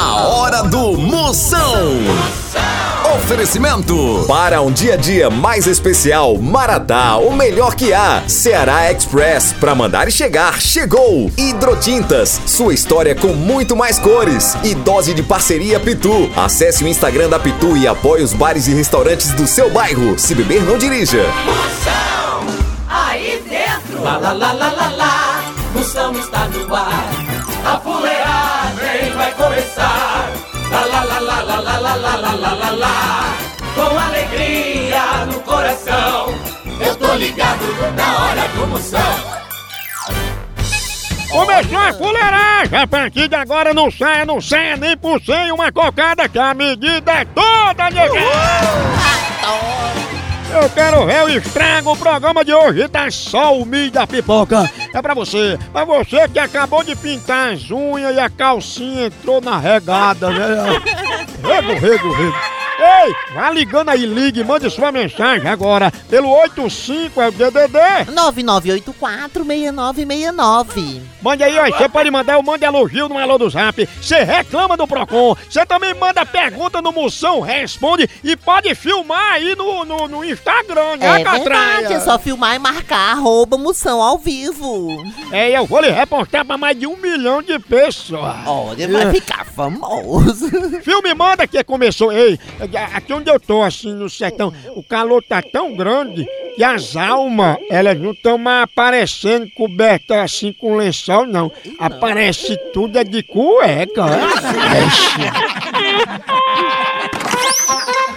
A hora do Moção. Oferecimento. Para um dia a dia mais especial, Maratá, o melhor que há. Ceará Express, para mandar e chegar, chegou. Hidrotintas, sua história com muito mais cores. E dose de parceria Pitu. Acesse o Instagram da Pitu e apoie os bares e restaurantes do seu bairro. Se beber, não dirija. Moção, aí dentro. Lá, lá, lá, lá, lá, lá. Moção está no ar. A coração. Eu tô ligado na hora do Moção. Começou a fuleiragem! A partir de agora não saia, não saia nem por cem uma cocada que a medida é toda, nega! Eu quero ver o estrago, o programa de hoje tá só o milho da pipoca. É pra você, pra você que acabou de pintar as unhas e a calcinha entrou na regada, velho. Rego, rego, rego. Ei, vá ligando aí, ligue, mande sua mensagem agora pelo 85 é o DDD. 9984-6969. Mande aí, ó. Você pode mandar o Mande Elogio no Alô do Zap. Você reclama do Procon. Você também manda pergunta no Moção Responde. E pode filmar aí no, no, no Instagram, né, É verdade, é só filmar e marcar arroba moção ao vivo. É, eu vou lhe repostar pra mais de um milhão de pessoas. Olha, vai ficar famoso. Filme manda que começou. Ei, aqui onde eu tô, assim, no sertão, o calor tá tão grande que as almas, elas não estão mais aparecendo cobertas assim com lençol, não. Aparece tudo é de cueca.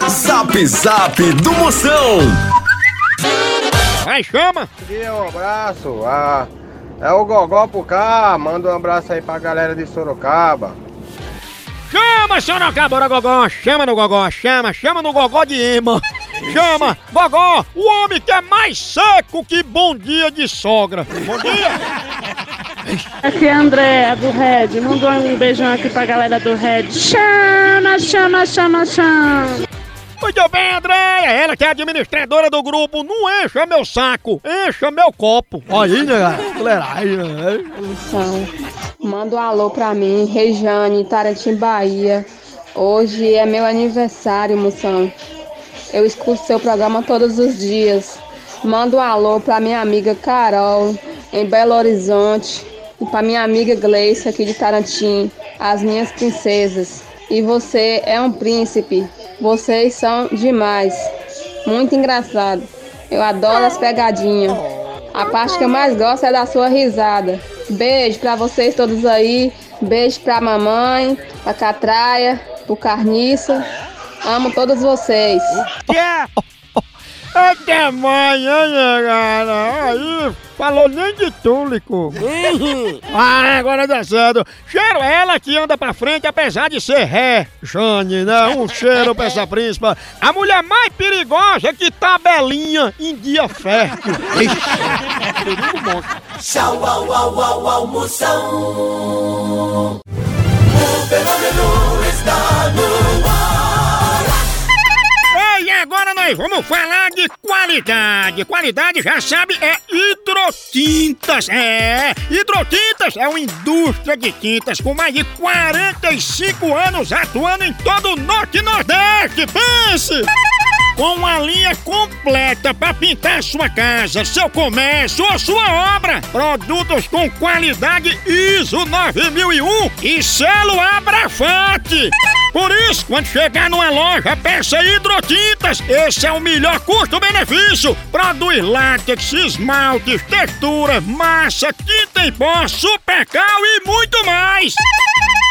Zap Zap do Moção. Vai, chama. dia, um abraço. Ah, é o Gogó pro cá. Manda um abraço aí pra galera de Sorocaba. Chama, Sorocaba, Gogó. Chama no Gogó, chama, chama no Gogó de Ema. Chama, Gogó, o homem que é mais seco que bom dia de sogra. Bom dia. Aqui é a André, do Red. Manda um beijão aqui pra galera do Red. Chama, chama, chama, chama. Muito bem, Andréia, ela que é administradora do grupo, não encha meu saco, encha meu copo. Olha aí, né, né? Moção. Manda um alô pra mim, Rejane, Tarantim, Bahia. Hoje é meu aniversário, moção. Eu escuto seu programa todos os dias. Manda um alô pra minha amiga Carol, em Belo Horizonte. E pra minha amiga Gleice, aqui de Tarantim. As minhas princesas. E você é um príncipe. Vocês são demais. Muito engraçado. Eu adoro as pegadinhas. A parte que eu mais gosto é da sua risada. Beijo pra vocês todos aí. Beijo pra mamãe, pra Catraia, pro Carniça. Amo todos vocês. Que é? Até amanhã, né, cara? Aí, falou nem de túlico. ah, agora dá certo. Cheiro ela que anda pra frente, apesar de ser ré. Jane, né? Um cheiro pra essa príncipa. A mulher mais perigosa que tabelinha em dia fértil. Perigo monstro. Tchau, au, au, au, au, Moção. O fenômeno está no ar. Agora nós vamos falar de qualidade. Qualidade, já sabe, é hidrotintas. É, hidrotintas é uma indústria de tintas com mais de 45 anos atuando em todo o Norte e Nordeste. Pense! Com uma linha completa para pintar sua casa, seu comércio ou sua obra. Produtos com qualidade ISO 9001 e selo Abrafate. Por isso, quando chegar numa loja, peça hidrotintas. Esse é o melhor custo-benefício. Produz látex, esmaltes, texturas, massa, tinta em pó, supercal e muito mais.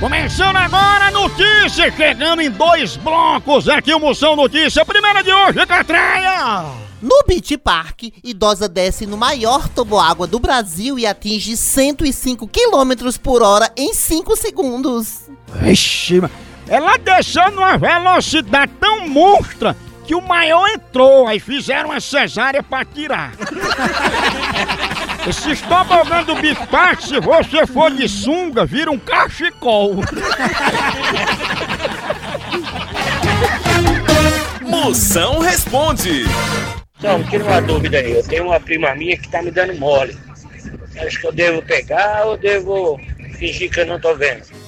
Começando agora, notícias chegando em dois blocos aqui o Moção Notícia. Primeira de hoje, Catraia! No Beach Park, idosa desce no maior toboágua do Brasil e atinge 105 km por hora em 5 segundos. Vixe, ela desceu numa velocidade tão monstra que o maior entrou, aí fizeram uma cesárea pra tirar. Esse tobogã do Beach Park, se você for de sunga, vira um cachecol. Moção responde. Então, tira uma dúvida aí. Eu tenho uma prima minha que tá me dando mole. Acho que eu devo pegar ou devo fingir que eu não tô vendo?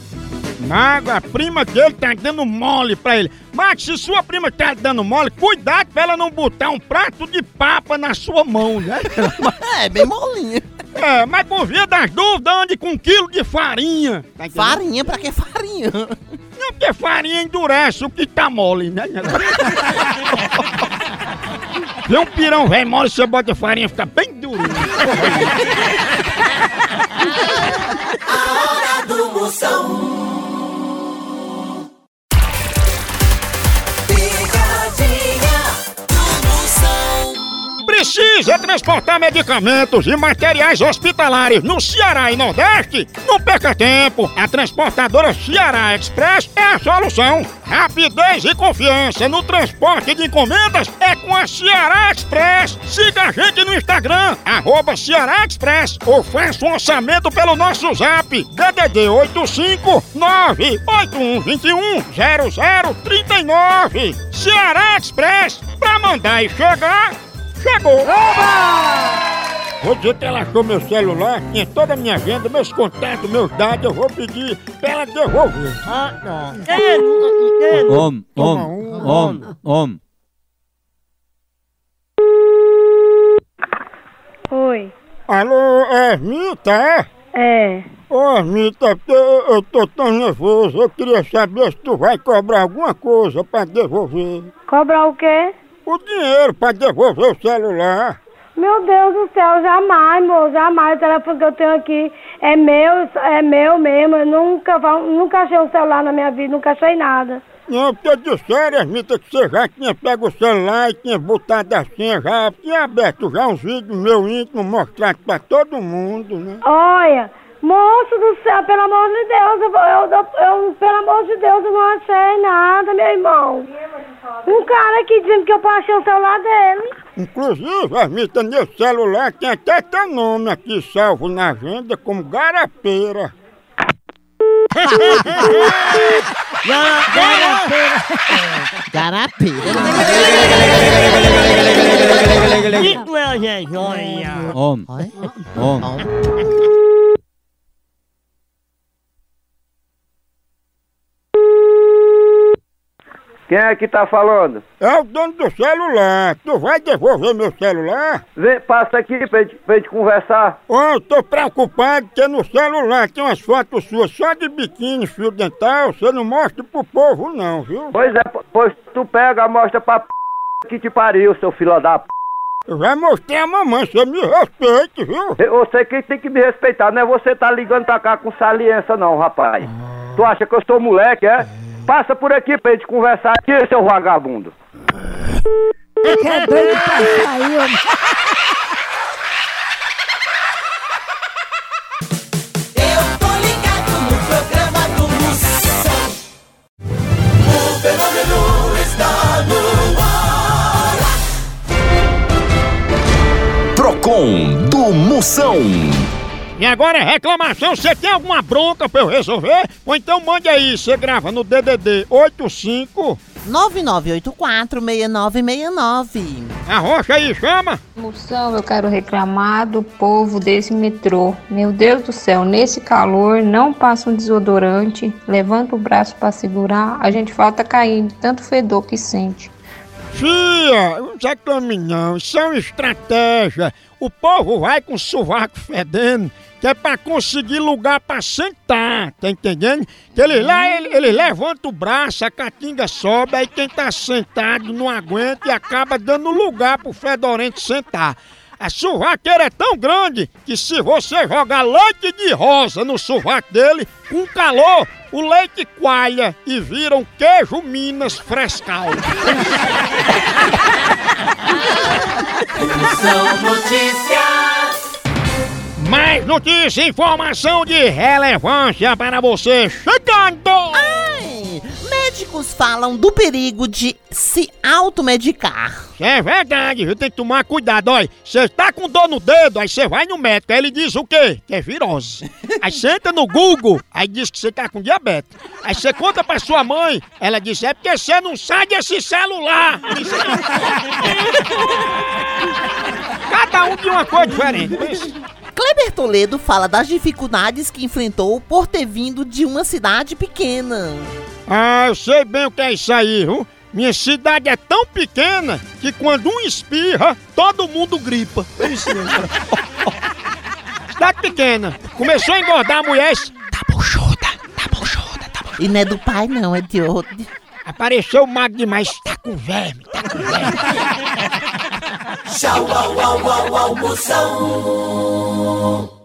Mago, a prima dele tá dando mole pra ele. Max, se sua prima tá dando mole, cuidado pra ela não botar um prato de papa na sua mão, né? É, bem molinha. É, mas por via das dúvidas, ande com um quilo de farinha. Tá? Farinha, pra que farinha? Não, porque farinha endurece o que tá mole, né? Vê um pirão velho mole, você bota farinha, fica bem durinho. A hora do Moção. Precisa transportar medicamentos e materiais hospitalares no Ceará e Nordeste? Não perca tempo! A transportadora Ceará Express é a solução! Rapidez e confiança no transporte de encomendas é com a Ceará Express! Siga a gente no Instagram, arroba Ceará Express, ou faça um orçamento pelo nosso zap, DDD 859-8121-0039. Ceará Express, pra mandar e chegar, chegou! Vou dizer que ela achou meu celular, tinha toda a minha agenda, meus contatos, meus dados, eu vou pedir pra ela devolver. Ah, não. Om, om, om, om. Oi. Alô, é Mita, é? É. Ô, Mita, porque eu, eu tô tão nervoso, eu queria saber se tu vai cobrar alguma coisa pra devolver. Cobrar o quê? O dinheiro pra devolver o celular. Meu Deus do céu, jamais, moço, jamais. O telefone que eu tenho aqui é meu, é meu mesmo. Eu nunca, nunca achei um celular na minha vida, nunca achei nada. Não, porque disseram, Mita, que você já tinha pego o celular e tinha botado a senha já, tinha aberto já uns vídeos meu íntimo mostrado pra todo mundo, né? Olha, moço do céu, pelo amor de Deus, eu, eu, eu, pelo amor de Deus, eu não achei nada, meu irmão. Um cara aqui dizendo que eu achei o celular dele. Inclusive, Armita, nesse celular tem até teu nome aqui salvo na agenda como Garapeira. Garapeira. Om, om. Quem é que tá falando? É o dono do celular. Tu vai devolver meu celular? Vem, passa aqui pra gente, pra gente conversar. Ô, eu tô preocupado porque no celular tem umas fotos suas só de biquíni, fio dental. Você não mostra pro povo não, viu? Pois é, po- pois tu pega, mostra pra p... que te pariu, seu filho da p... Eu já mostrei a mamãe, você me respeite, viu? Você quem tem que me respeitar, não é você tá ligando pra cá com saliência não, rapaz. Tu acha que eu sou moleque, é? Passa por aqui pra gente conversar aqui, seu vagabundo. Eu tô ligado no programa do Moção. O fenômeno está no ar. Procon do Moção. E agora é reclamação, você tem alguma bronca pra eu resolver? Ou então mande aí, você grava no DDD 85, 9984-6969. arrocha aí, chama. Moção, eu quero reclamar do povo desse metrô. Meu Deus do céu, nesse calor, não passa um desodorante, levanta o braço pra segurar, a gente falta cair de tanto fedor que sente. Fia, não reclame não, isso é uma estratégia. O povo vai com o sovaco fedendo, que é pra conseguir lugar pra sentar, tá entendendo? Que eles lá, ele, ele levanta o braço, a catinga sobe, aí quem tá sentado não aguenta e acaba dando lugar pro fedorento sentar. A sovaqueira é tão grande que se você jogar leite de rosa no sovaco dele, com calor, o leite coalha e vira um queijo Minas frescal. Moção Notícias. Mais notícia e informação de relevância para você chegando! Ai, médicos falam do perigo de se automedicar. É verdade, viu? Tem que tomar cuidado, olha. Você tá com dor no dedo, aí você vai no médico, aí ele diz o quê? Que é virose. Aí você entra no Google, aí diz que você tá com diabetes. Aí você conta pra sua mãe, ela diz, é porque você não sai desse celular. Cada um de uma coisa diferente. pensa. Kleber Toledo fala das dificuldades que enfrentou por ter vindo de uma cidade pequena. Ah, eu sei bem o que é isso aí, viu? Minha cidade é tão pequena que quando um espirra, todo mundo gripa. É isso mesmo. cidade pequena. Começou a engordar a mulher. Tá buchuda, tá buchuda, tá buchuda. E não é do pai, não, é de outro. Apareceu magro demais. Tá com verme, tá com verme. Tchau, au, au, au, au,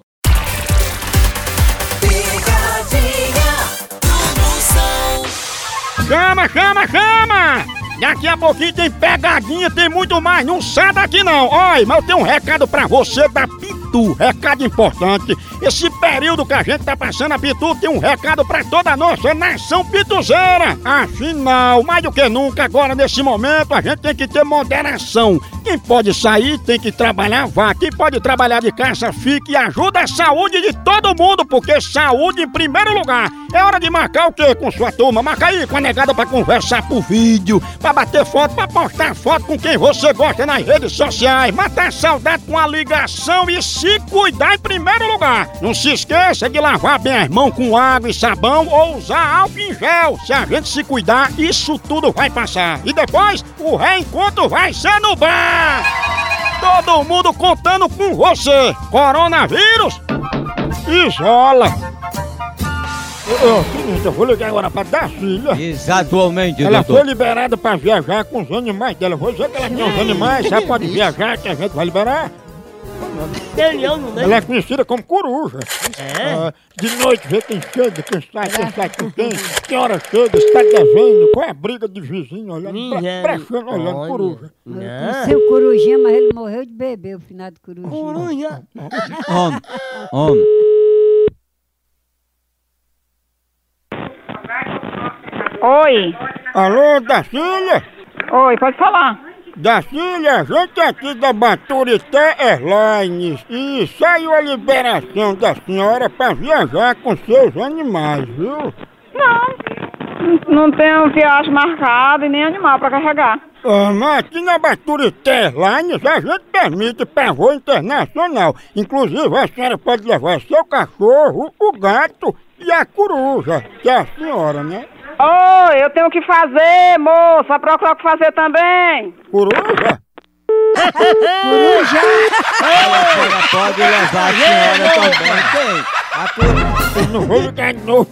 Chama, chama, chama! Daqui a pouquinho tem pegadinha, tem muito mais. Não sai daqui não. Oi, mas eu tenho um recado pra você da Pitu. Recado importante. Esse período que a gente tá passando a Pitu tem um recado pra toda a nossa nação pituzeira. Afinal, mais do que nunca, agora nesse momento, a gente tem que ter moderação. Quem pode sair tem que trabalhar, vá. Quem pode trabalhar de casa, fique e ajuda a saúde de todo mundo, porque saúde em primeiro lugar. É hora de marcar o quê com sua turma? Marca aí com a negada pra conversar por vídeo, pra bater foto, pra postar foto com quem você gosta nas redes sociais, matar saudade com a ligação e se cuidar em primeiro lugar. Não se esqueça de lavar bem as mãos com água e sabão ou usar álcool em gel. Se a gente se cuidar, isso tudo vai passar. E depois, o reencontro vai ser no bar. Todo mundo contando com você. Coronavírus, isola. Ô, ô, seguinte, eu vou ligar agora pra Dacília. Exatamente, Ela foi doutor. liberada pra viajar com os animais dela. Vou dizer que ela tem os animais, já pode viajar, que a gente vai liberar. Ela é conhecida como coruja. É? de noite vê quem chega, quem sai, quem sai com quem, que hora chega, está devendo, qual é a briga de vizinho, olhando, pra, prestando, olhando coruja. Seu corujinha, mas ele morreu de beber, o final do corujinha. Coruja. Homem, homem. Oi. Alô, Dacília? Oi, pode falar. Dacília, a gente aqui da Baturité Airlines e saiu a liberação da senhora para viajar com seus animais, viu? Não. Não tenho viagem marcada e nem animal pra carregar. Ah, mas aqui na Baturité Airlines a gente permite para voo internacional. Inclusive a senhora pode levar seu cachorro, o gato e a coruja, que é a senhora, né? Oi, eu tenho o que fazer, moça. Procura o que fazer também. Coruja? Coruja! Ela pode levar a senhora também. Tem. A coruja. Eu não vou ligar de novo.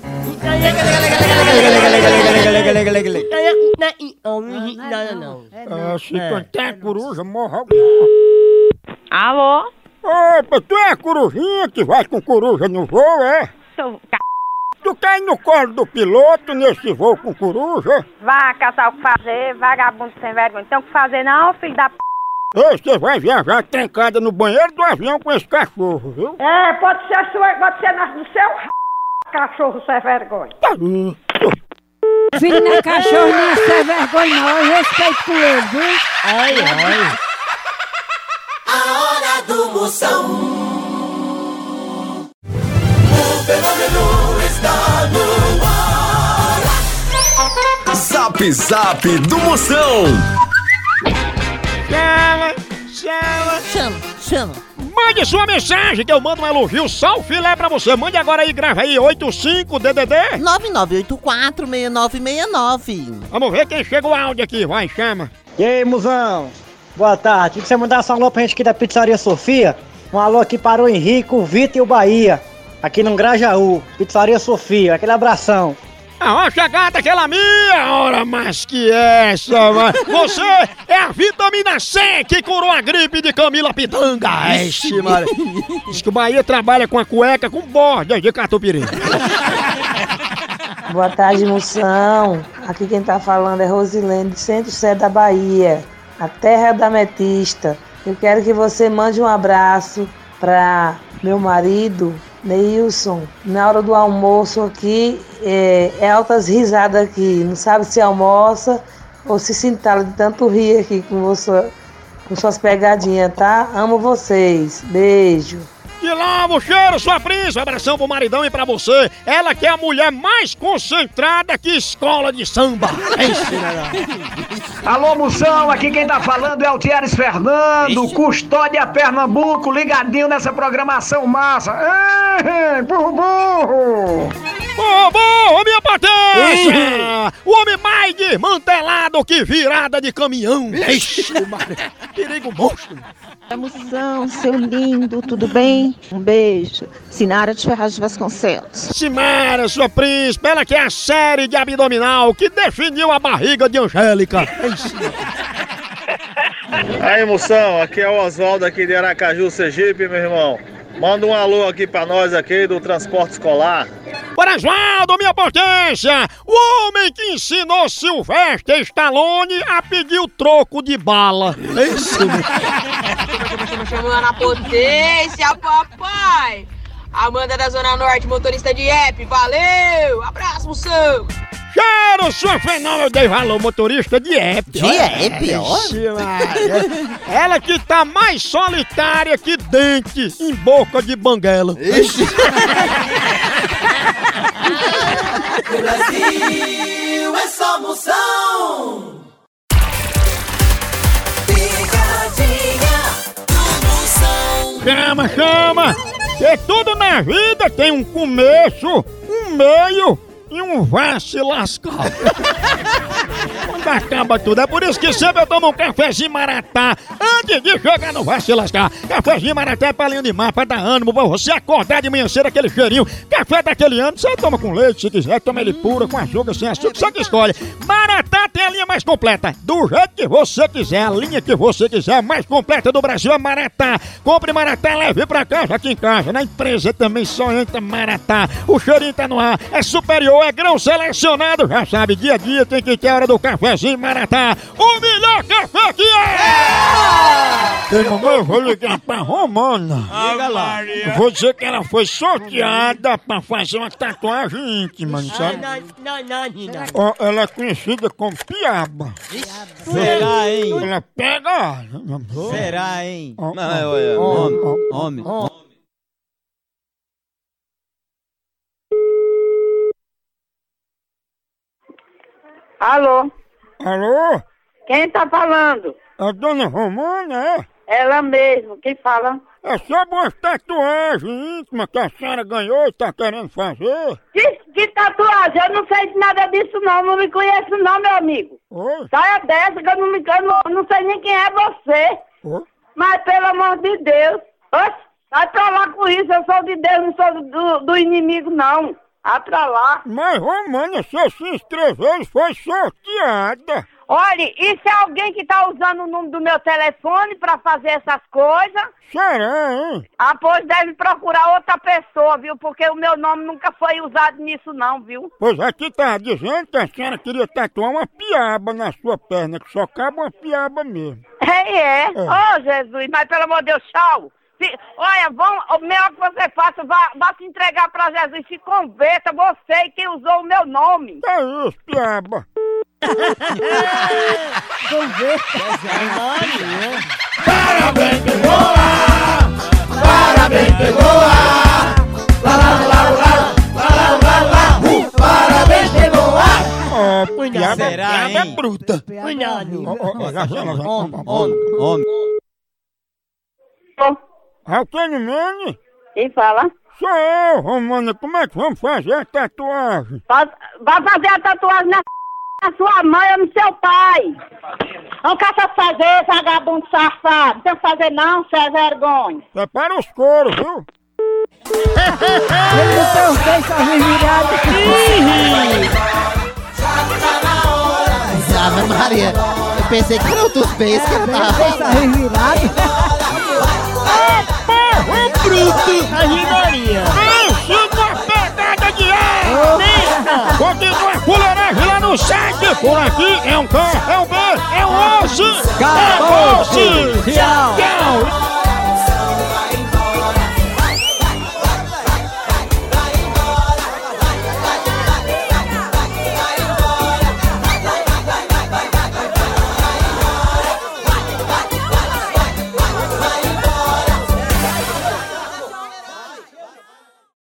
Ah, se cantar a coruja, morre alguém. Alô? Opa, tu é a corujinha que vai com coruja no voo, é? Seu c... Tu cai no colo do piloto nesse voo com coruja? Vá caçar o que fazer, vagabundo sem vergonha. Não tem o que fazer não, filho da p... Ei, você vai viajar trancada no banheiro do avião com esse cachorro, viu? É, pode ser sua, pode ser no seu r... cachorro sem vergonha. Tá. Filho não é cachorro, nem é sem vergonha, não. Eu respeito com ele, viu? Ai, ai. A hora do Moção. Zap Zap do Moção. Chama, chama. Chama, chama. Mande sua mensagem que eu mando um elogio só o filé pra você. Mande agora aí, grava aí, 85DDD. 99846969. Vamos ver quem chega o áudio aqui, vai, chama. E aí, musão? Boa tarde. Você mandasse um alô pra gente aqui da Pizzaria Sofia, um alô aqui para o Henrique, o Vitor e o Bahia, aqui no Grajaú, Pizzaria Sofia. Aquele abração. A hora chegada aquela minha hora mais que essa, mas você é a vitamina C que curou a gripe de Camila Pitanga. Ixi, Maria. Diz que o Bahia trabalha com a cueca com bordas de catupiry. Boa tarde, moção. Aqui quem tá falando é Rosilene, do Centro-Sé da Bahia. a terra da Metista. Eu quero que você mande um abraço para meu marido, Neilson. Na hora do almoço aqui, é, é altas risadas aqui. Não sabe se almoça ou se se entala de tanto rir aqui com, você, com suas pegadinhas, tá? Amo vocês. Beijo. Que lava o cheiro, sua príncipe. Abração pro maridão e pra você. Ela que é a mulher mais concentrada que escola de samba. É isso, né? Alô, Moção, aqui quem tá falando é o Thieres Fernando, Custódia Pernambuco, ligadinho nessa programação massa. Ei, burro, burro! Ô, bom, minha potência! O homem mais desmantelado que virada de caminhão. Ixi, Maria. Perigo monstro. Moção, seu lindo, tudo bem? Um beijo. Sinara de Ferraz de Vasconcelos. Simara, sua príncipe, ela que é a série de abdominal que definiu a barriga de Angélica. Aí, moção, aqui é o Oswaldo aqui de Aracaju, Sergipe, meu irmão. Manda um alô aqui pra nós aqui do transporte escolar. Oswaldo, minha potência! O homem que ensinou Silvestre Stallone a pedir o troco de bala. É isso. Chamando a potência, papai! Amanda da Zona Norte, motorista de app, valeu! Abraço, moção! Cheiro, sua fenômeno, dei valor, motorista de app. De app, ó. Ixi. Ela que tá mais solitária que dente em boca de banguela. No Brasil é só moção. Picadinha do moção. Chama, chama! Que tudo na vida tem um começo, um meio e um vai se lascar. Quando acaba tudo, é por isso que sempre eu tomo um cafezinho maratá antes de chegar no vai se lascar. Cafezinho maratá é palinho de mar pra dar ânimo, pra você acordar de manhã cedo aquele cheirinho. Café daquele ano, você toma com leite se quiser, toma ele puro, com açúcar, sem açúcar, você que escolhe. Maratá tem a linha mais completa, do jeito que você quiser, a linha que você quiser, a mais completa do Brasil é Maratá. Compre Maratá, leve pra casa, aqui em casa, na empresa também só entra Maratá. O cheirinho tá no ar, é superior, é grão selecionado, já sabe, dia a dia tem que ter a hora do cafezinho Maratá. O melhor café que é! Mamãe, eu vou ligar pra Romana. Liga lá. Eu Vou dizer que ela foi sorteada pra fazer uma tatuagem íntima, não sabe? Não, não, não, Ó, ela é conhecida como Piaba. Será, hein? Ela pega. Será, hein? Ó, Não, é, homem, homem, homem. Alô? Alô? Quem tá falando? A dona Romana, é? Ela mesmo, quem fala? É sobre uma tatuagem íntima que a senhora ganhou e tá querendo fazer. Que, que tatuagem? Eu não sei de nada disso não, não me conheço não, meu amigo. Oi? Saia dessa que eu não, me, eu não, não sei nem quem é você. Oi? Mas pelo amor de Deus, oxe, vai pra lá com isso, eu sou de Deus, não sou do, do inimigo não. Vai pra lá. Mas Romana, você se inscreveu e foi sorteada. Olha, isso é alguém que tá usando o número do meu telefone pra fazer essas coisas? Será, hein? Ah, pois deve procurar outra pessoa, viu? Porque o meu nome nunca foi usado nisso não, viu? Pois aqui tá dizendo que a senhora queria tatuar uma piaba na sua perna, que só cabe uma piaba mesmo. É, é. Ô, Jesus, mas pelo amor de Deus, tchau. Se- olha, vão, o melhor que você faça, vá, vá se entregar pra Jesus, se converta, você que usou o meu nome. É isso, piaba. Parabéns, pegou a! Parabéns, pegou a! Lá, lá, lá, lá, lá, lá, lá, lá, uh, Parabéns, pegou a! Ó, piaba, Será, é bruta. Homem, homem. É o que, Nene? Quem fala? Sou eu, Romana. Como é que vamos fazer a tatuagem? Vai vai fazer a tatuagem na, na sua mãe ou no seu pai. Não caça fazer, vagabundo safado. Não tem que fazer não, você é vergonha. Prepara os coros, viu? Ele não tem os peitos virados. Ave Maria. Eu pensei que era outros beijos que Peitos tava. Virados. Porra, bruto! A rimaria. Pense numa pegada de ar! Continua a fuleiragem lá no site! Por aqui é um K, é um B, é um Acabou-se! Acabou-se! Tchau! Tchau!